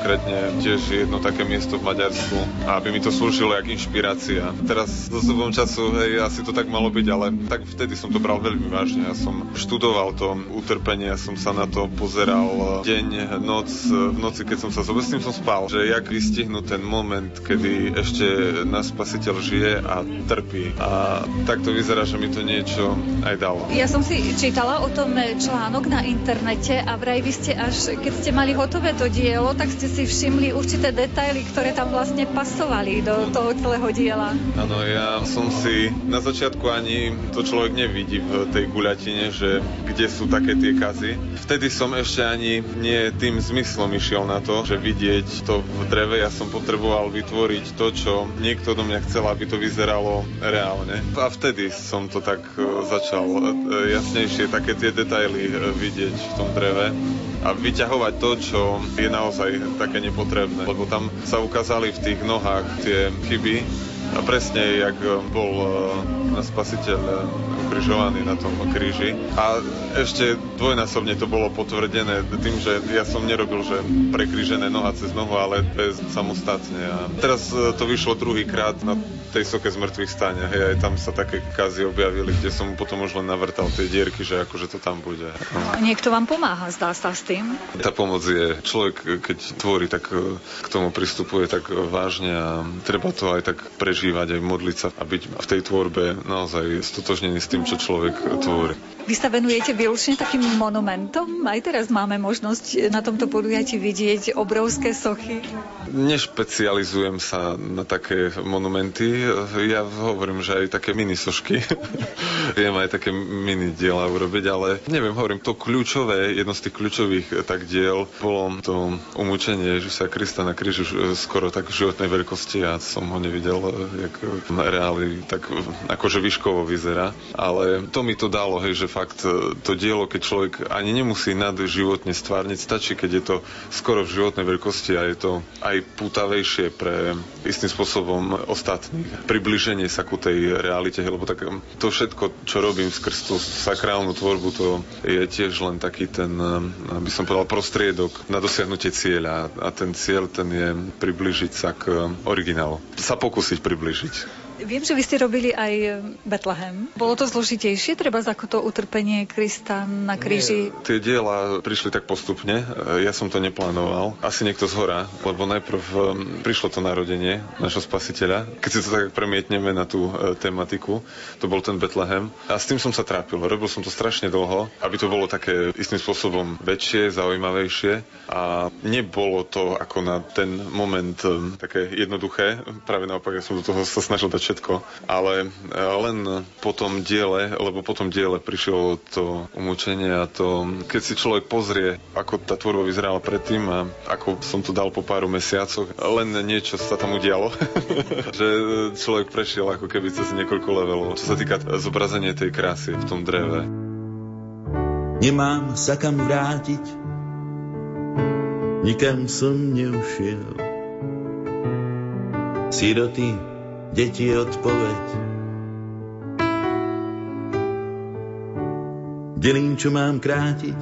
konkrétne tiež jedno také miesto v Maďarsku aby mi to slúžilo jak inšpirácia. Teraz so sobom času, hej, asi to tak malo byť, ale tak vtedy som to bral veľmi vážne. Ja som študoval to utrpenie, ja som sa na to pozeral deň, noc, v noci, keď som sa zobral, s tým som spal, že jak vystihnúť ten moment, kedy ešte nás spasiteľ žije a trpí. A tak to vyzerá, že mi to niečo aj dalo. Ja som si čítala o tom článok na internete a vraj vy ste až, keď ste mali hotové to dielo, tak ste si všimli určité detaily, ktoré tam vlastne pasovali do toho celého diela. Áno, ja som si na začiatku ani to človek nevidí v tej guľatine, že kde sú také tie kazy. Vtedy som ešte ani nie tým zmyslom išiel na to, že vidieť to v dreve. Ja som potreboval vytvoriť to, čo niekto do mňa chcel, aby to vyzeralo reálne. A vtedy som to tak e, začal e, jasnejšie také tie detaily e, vidieť v tom dreve a vyťahovať to, čo je naozaj také nepotrebné. Lebo tam sa ukázali v tých nohách tie chyby a presne, jak bol e, spasiteľ e, ukrižovaný na tom kríži. A ešte dvojnásobne to bolo potvrdené tým, že ja som nerobil, že prekrížené noha cez nohu, ale bez samostatne. A teraz e, to vyšlo druhýkrát na tej soke z mŕtvych stane. Hej, aj tam sa také kazy objavili, kde som potom už len navrtal tie dierky, že akože to tam bude. Niekto vám pomáha, zdá sa s tým? Tá pomoc je, človek keď tvorí, tak k tomu pristupuje tak vážne a treba to aj tak prežívať, aj modliť sa a byť v tej tvorbe naozaj stotožnený s tým, čo človek tvorí. Vy sa venujete výlučne takým monumentom? Aj teraz máme možnosť na tomto podujatí vidieť obrovské sochy. Nešpecializujem sa na také monumenty. Ja hovorím, že aj také mini sošky. Viem aj také mini diela urobiť, ale neviem, hovorím, to kľúčové, jedno z tých kľúčových tak diel bolo to umúčenie Ježiša Krista na kríži skoro tak v životnej veľkosti. Ja som ho nevidel, jak reáli tak akože výškovo vyzerá. Ale to mi to dalo, hej, že fakt e, to dielo, keď človek ani nemusí nad životne stvárniť, stačí, keď je to skoro v životnej veľkosti a je to aj pútavejšie pre istým spôsobom ostatných. Približenie sa ku tej realite, lebo tak to všetko, čo robím skrz tú sakrálnu tvorbu, to je tiež len taký ten, e, aby som povedal, prostriedok na dosiahnutie cieľa a ten cieľ ten je približiť sa k originálu. Sa pokúsiť približiť. Viem, že vy ste robili aj Betlehem. Bolo to zložitejšie, treba ako to utrpenie Krista na kríži? Nie, tie diela prišli tak postupne. Ja som to neplánoval. Asi niekto z hora, lebo najprv um, prišlo to narodenie našho spasiteľa. Keď si to tak premietneme na tú tematiku, to bol ten Betlehem. A s tým som sa trápil. Robil som to strašne dlho, aby to bolo také istým spôsobom väčšie, zaujímavejšie. A nebolo to ako na ten moment také jednoduché. Práve naopak, ja som do toho sa snažil dať všetko. Ale e, len po tom diele, lebo po tom diele prišlo to umúčenie a to, keď si človek pozrie, ako tá tvorba vyzerala predtým a ako som to dal po pár mesiacoch, len niečo sa tam udialo, že človek prešiel ako keby cez niekoľko levelov, čo sa týka zobrazenia tej krásy v tom dreve. Nemám sa kam vrátiť, nikam som neušiel. Siroty, deti odpoveď. Delím, čo mám krátiť,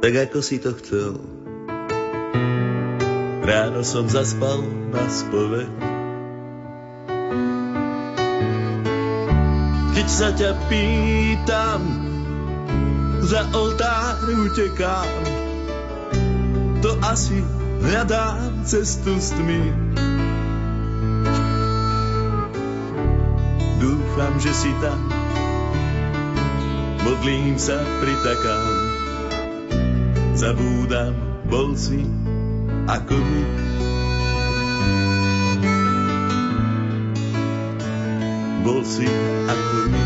tak ako si to chcel. Ráno som zaspal na spoveď. Keď sa ťa pýtam, za oltár utekám, to asi hľadám cestu s tmy. Dúfam, že si tam, modlím sa, pritakám, zabúdam, bol si ako my. Bol si ako my.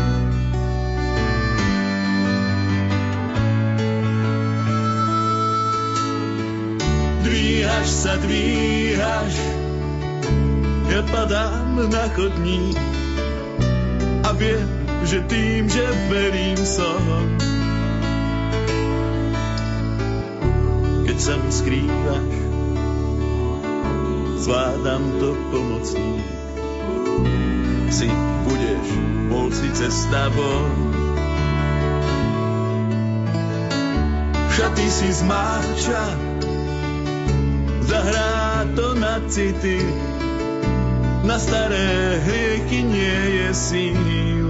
Dvíhaš sa, dvíhaš, ja padám na chodník a viem, že tým, že verím som, keď sa mi skrývaš, zvládam to pomocník. Si budeš, bol si cesta von. Šaty si zmáča, zahrá to na city, na staré hriechy nie je síl.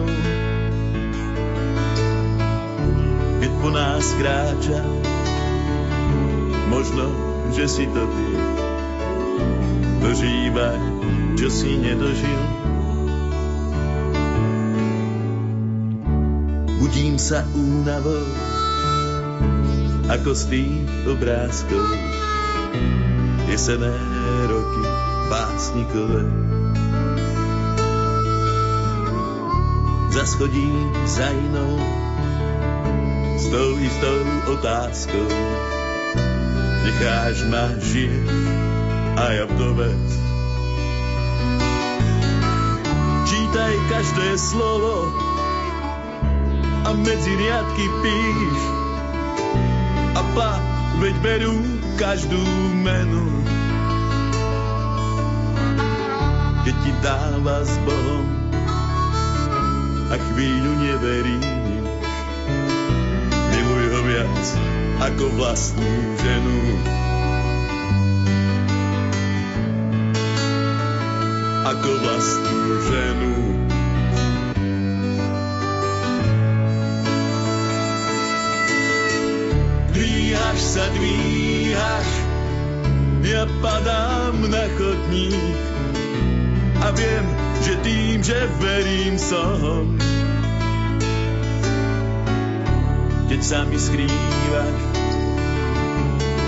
Keď po nás kráča, možno, že si to ty. Dožívaj, čo si nedožil. Budím sa únavou, ako z tých obrázkov. Jesené roky básnikové. Zaschodím za inou, s tou istou otázkou. Necháš ma žiť a ja vdovec. Čítaj každé slovo a medzi riadky píš a pa, veď berú každú menu. Keď ti dáva s Bohom a chvíľu neveríš, miluj ho viac ako vlastnú ženu. Ako vlastnú ženu. Dvíhaš sa, dvíhaš, ja padám na chodník a viem, že tým, že verím som, keď sa mi skrývaš,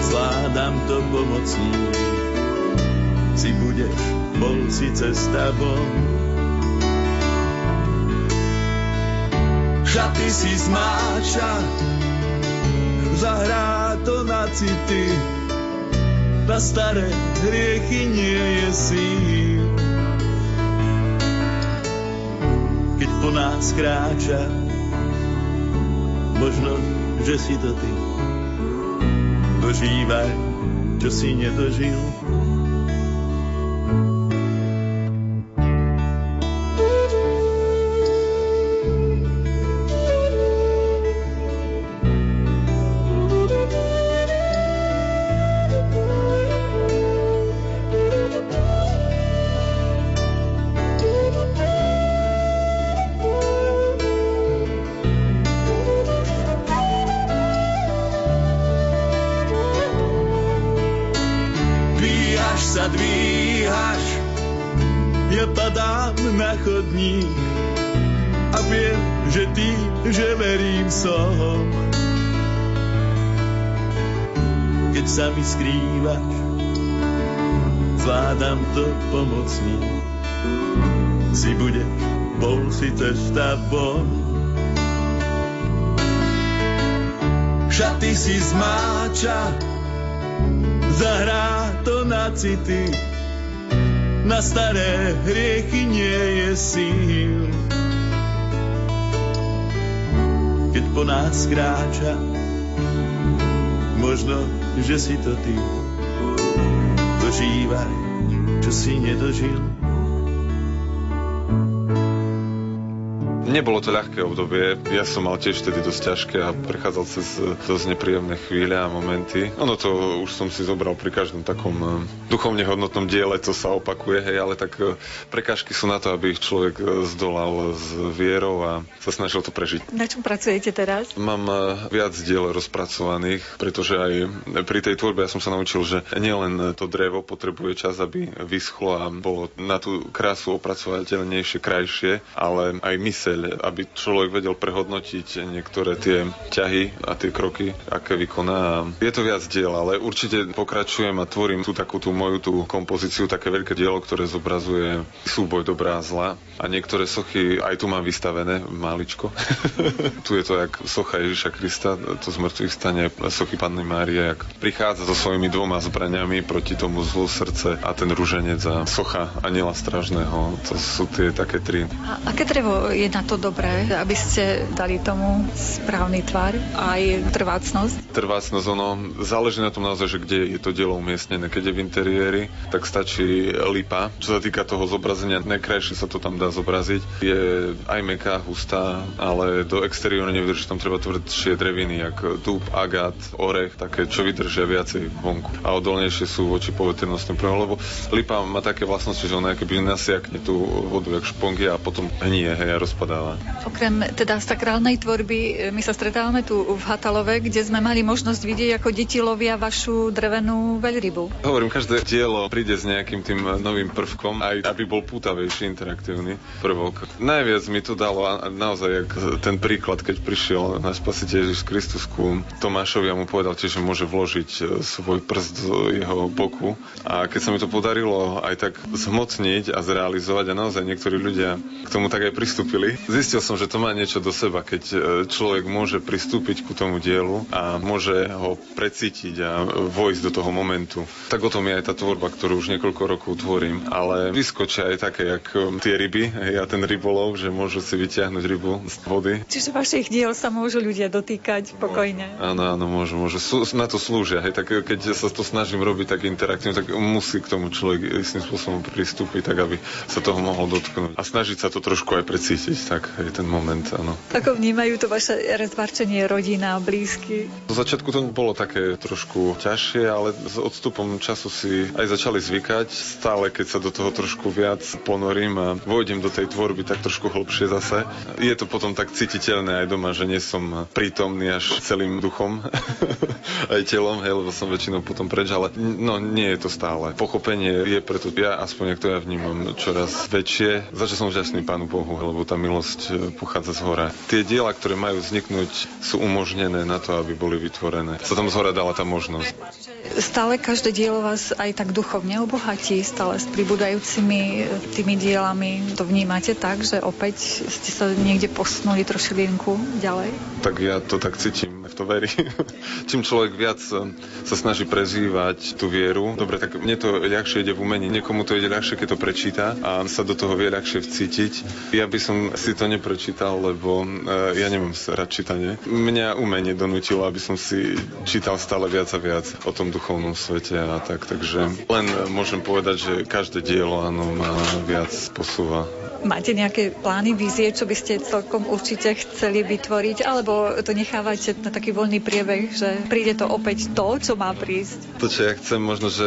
zvládam to pomocník. Si budeš, bol si cesta von. Šaty si zmáča, zahrá to na city, na staré hriechy nie je síl. Po nás kráča, možno, že si to ty. Dožívaj, čo si nedožil. Si zmáča, zahrá to na city. Na staré hriechy nie je síl. Keď po nás kráča, možno, že si to ty. Dožívaj, čo si nedožil. Nebolo to ľahké obdobie. Ja som mal tiež vtedy dosť ťažké a prechádzal cez dosť nepríjemné chvíle a momenty. Ono to už som si zobral pri každom takom eh, duchovne hodnotnom diele, to sa opakuje, hej, ale tak eh, prekážky sú na to, aby ich človek zdolal s vierou a sa snažil to prežiť. Na čom pracujete teraz? Mám viac diel rozpracovaných, pretože aj pri tej tvorbe ja som sa naučil, že nielen to drevo potrebuje čas, aby vyschlo a bolo na tú krásu opracovateľnejšie, krajšie, ale aj myseľ aby človek vedel prehodnotiť niektoré tie ťahy a tie kroky, aké vykoná. Je to viac diel, ale určite pokračujem a tvorím tú takú tú moju tú kompozíciu, také veľké dielo, ktoré zobrazuje súboj dobrá a zla. A niektoré sochy aj tu mám vystavené, maličko. tu je to jak socha Ježiša Krista, to z mŕtvych stane sochy Panny Márie, jak prichádza so svojimi dvoma zbraniami proti tomu zlu srdce a ten ruženec a socha Aniela Stražného. To sú tie také tri. A aké drevo je na to dobré, aby ste dali tomu správny tvar aj trvácnosť? Trvácnosť, ono záleží na tom naozaj, že kde je to dielo umiestnené. Keď je v interiéri, tak stačí lipa. Čo sa týka toho zobrazenia, najkrajšie sa to tam dá zobraziť. Je aj meká, hustá, ale do exteriéru nevydrží, tam treba tvrdšie dreviny, jak dúb, agát, orech, také, čo vydržia viacej vonku. A odolnejšie sú voči poveternostným prvom, lebo lipa má také vlastnosti, že ona keby nasiakne tú vodu, jak špongy a potom hnie, hej, a rozpadá stretávať. Okrem teda sakrálnej tvorby, e, my sa stretávame tu v Hatalove, kde sme mali možnosť vidieť, ako deti lovia vašu drevenú veľrybu. Hovorím, každé dielo príde s nejakým tým novým prvkom, aj aby bol pútavejší, interaktívny prvok. Najviac mi to dalo naozaj jak ten príklad, keď prišiel náš spasiteľ Ježiš Kristus ku Tomášovi a mu povedal tiež, že môže vložiť e, svoj prst do jeho boku. A keď sa mi to podarilo aj tak zmocniť a zrealizovať a naozaj niektorí ľudia k tomu tak aj pristúpili, Zistil som, že to má niečo do seba, keď e, človek môže pristúpiť ku tomu dielu a môže ho precítiť a vojsť do toho momentu. Tak o tom je aj tá tvorba, ktorú už niekoľko rokov tvorím. Ale vyskočia aj také, jak e, tie ryby a ten rybolov, že môžu si vyťahnuť rybu z vody. Čiže vašich diel sa môžu ľudia dotýkať pokojne. Áno, áno, môžu, môžu. Sú, na to slúžia. Hej, tak keď sa to snažím robiť tak interaktívne, tak musí k tomu človek istým spôsobom pristúpiť, tak aby sa toho mohol dotknúť. A snažiť sa to trošku aj precítiť. Tak tak je ten moment, áno. Ako vnímajú to vaše rezvarčenie rodina, blízky? Do začiatku to bolo také trošku ťažšie, ale s odstupom času si aj začali zvykať. Stále, keď sa do toho trošku viac ponorím a vojdem do tej tvorby tak trošku hlbšie zase, je to potom tak cítiteľné aj doma, že nie som prítomný až celým duchom, aj telom, hej, lebo som väčšinou potom preč, ale no nie je to stále. Pochopenie je preto, ja aspoň, ak to ja vnímam, čoraz väčšie. Začal som vďačný Pánu Bohu, lebo tá milosť radosť e, pochádza z hora. Tie diela, ktoré majú vzniknúť, sú umožnené na to, aby boli vytvorené. Sa tam z hora dala tá možnosť. Stále každé dielo vás aj tak duchovne obohatí, stále s pribúdajúcimi e, tými dielami. To vnímate tak, že opäť ste sa niekde posunuli trošilinku ďalej? Tak ja to tak cítim, v to verí. Čím človek viac e, sa snaží prezývať tú vieru, dobre, tak mne to ľahšie ide v umení, niekomu to ide ľahšie, keď to prečíta a sa do toho vie ľahšie vcítiť. Ja by som si to neprečítal, lebo uh, ja nemám rád čítanie. Mňa umenie donútilo, aby som si čítal stále viac a viac o tom duchovnom svete a tak, takže len môžem povedať, že každé dielo áno, má viac posúva Máte nejaké plány, vízie, čo by ste celkom určite chceli vytvoriť, alebo to nechávate na taký voľný priebeh, že príde to opäť to, čo má prísť? To, čo ja chcem možno, že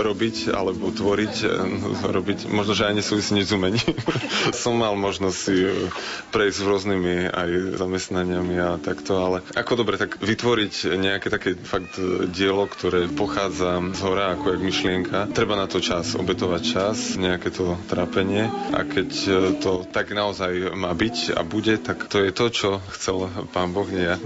robiť, alebo tvoriť, eh, robiť, možno, že aj nesúvisí nič s umením. Som mal možnosť si prejsť s rôznymi aj zamestnaniami a takto, ale ako dobre, tak vytvoriť nejaké také fakt dielo, ktoré pochádza z hora ako jak myšlienka. Treba na to čas, obetovať čas, nejaké to trápenie a keď to tak naozaj má byť a bude, tak to je to, čo chcel pán Boh, nie ja.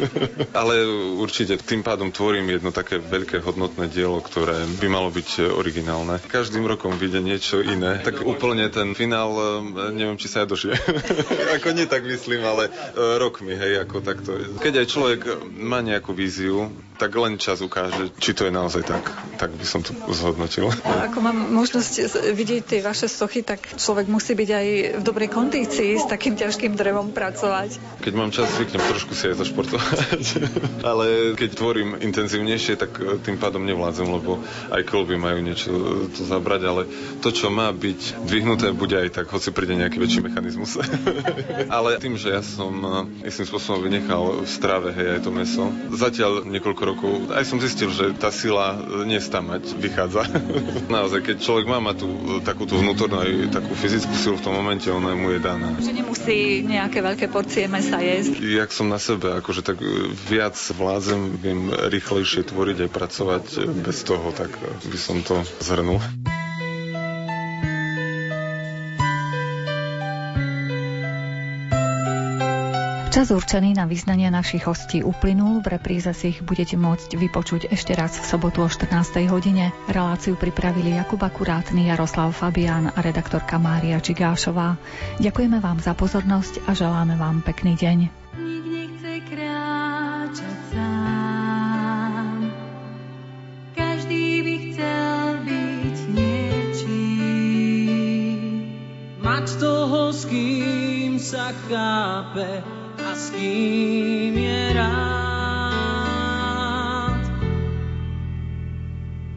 Ale určite tým pádom tvorím jedno také veľké hodnotné dielo, ktoré by malo byť originálne. Každým rokom vyjde niečo iné. Tak úplne ten finál, e, neviem, či sa ja dožije. ako nie tak myslím, ale e, rok mi, hej, ako takto. Keď aj človek má nejakú víziu, tak len čas ukáže, či to je naozaj tak. Tak by som to zhodnotil. Ako mám možnosť vidieť tie vaše sochy, tak človek musí byť aj v dobrej kondícii s takým ťažkým drevom pracovať. Keď mám čas, zvyknem trošku si aj zašportovať. Ale keď tvorím intenzívnejšie, tak e, tým pádom nevládzem, lebo aj klby majú niečo to zabrať, ale to, čo má byť dvihnuté, bude aj tak, hoci príde nejaký väčší mechanizmus. ale tým, že ja som e, istým spôsobom vynechal v strave, hej, aj to meso, zatiaľ niekoľko rokov aj som zistil, že tá sila nie mať vychádza. Naozaj, keď človek má, má tú takú tú vnútornú aj takú fyzickú silu v tom momente, ona mu je daná. Že nemusí nejaké veľké porcie mesa jesť. Jak som na sebe, akože tak viac vládzem, viem rýchlejšie tvoriť aj pracovať bez toho, tak by som to zhrnul. Čas určený na vyznanie našich hostí uplynul, v repríze si ich budete môcť vypočuť ešte raz v sobotu o 14. hodine. Reláciu pripravili Jakub Akurátny, Jaroslav Fabián a redaktorka Mária Čigášová. Ďakujeme vám za pozornosť a želáme vám pekný deň. Nik nechce kráčať sám. Každý by chcel byť niečím. Mať toho, s kým sa chápe s kým je rád.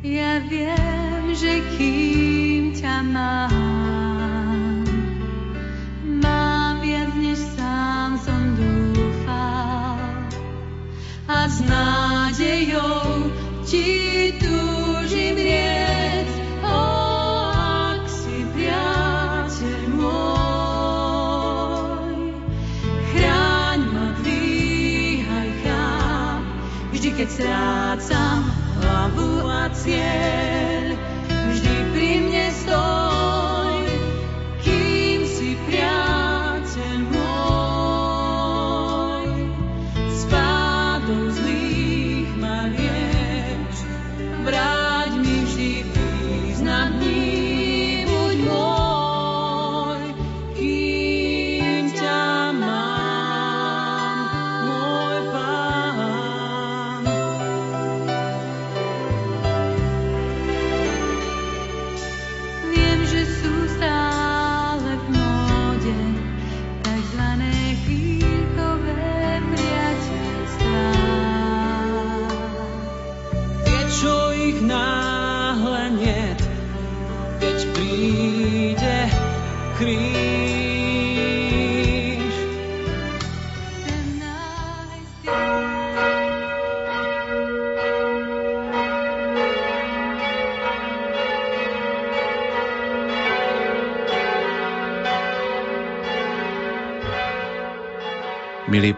Ja viem, že kým ťa mám, vždy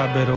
So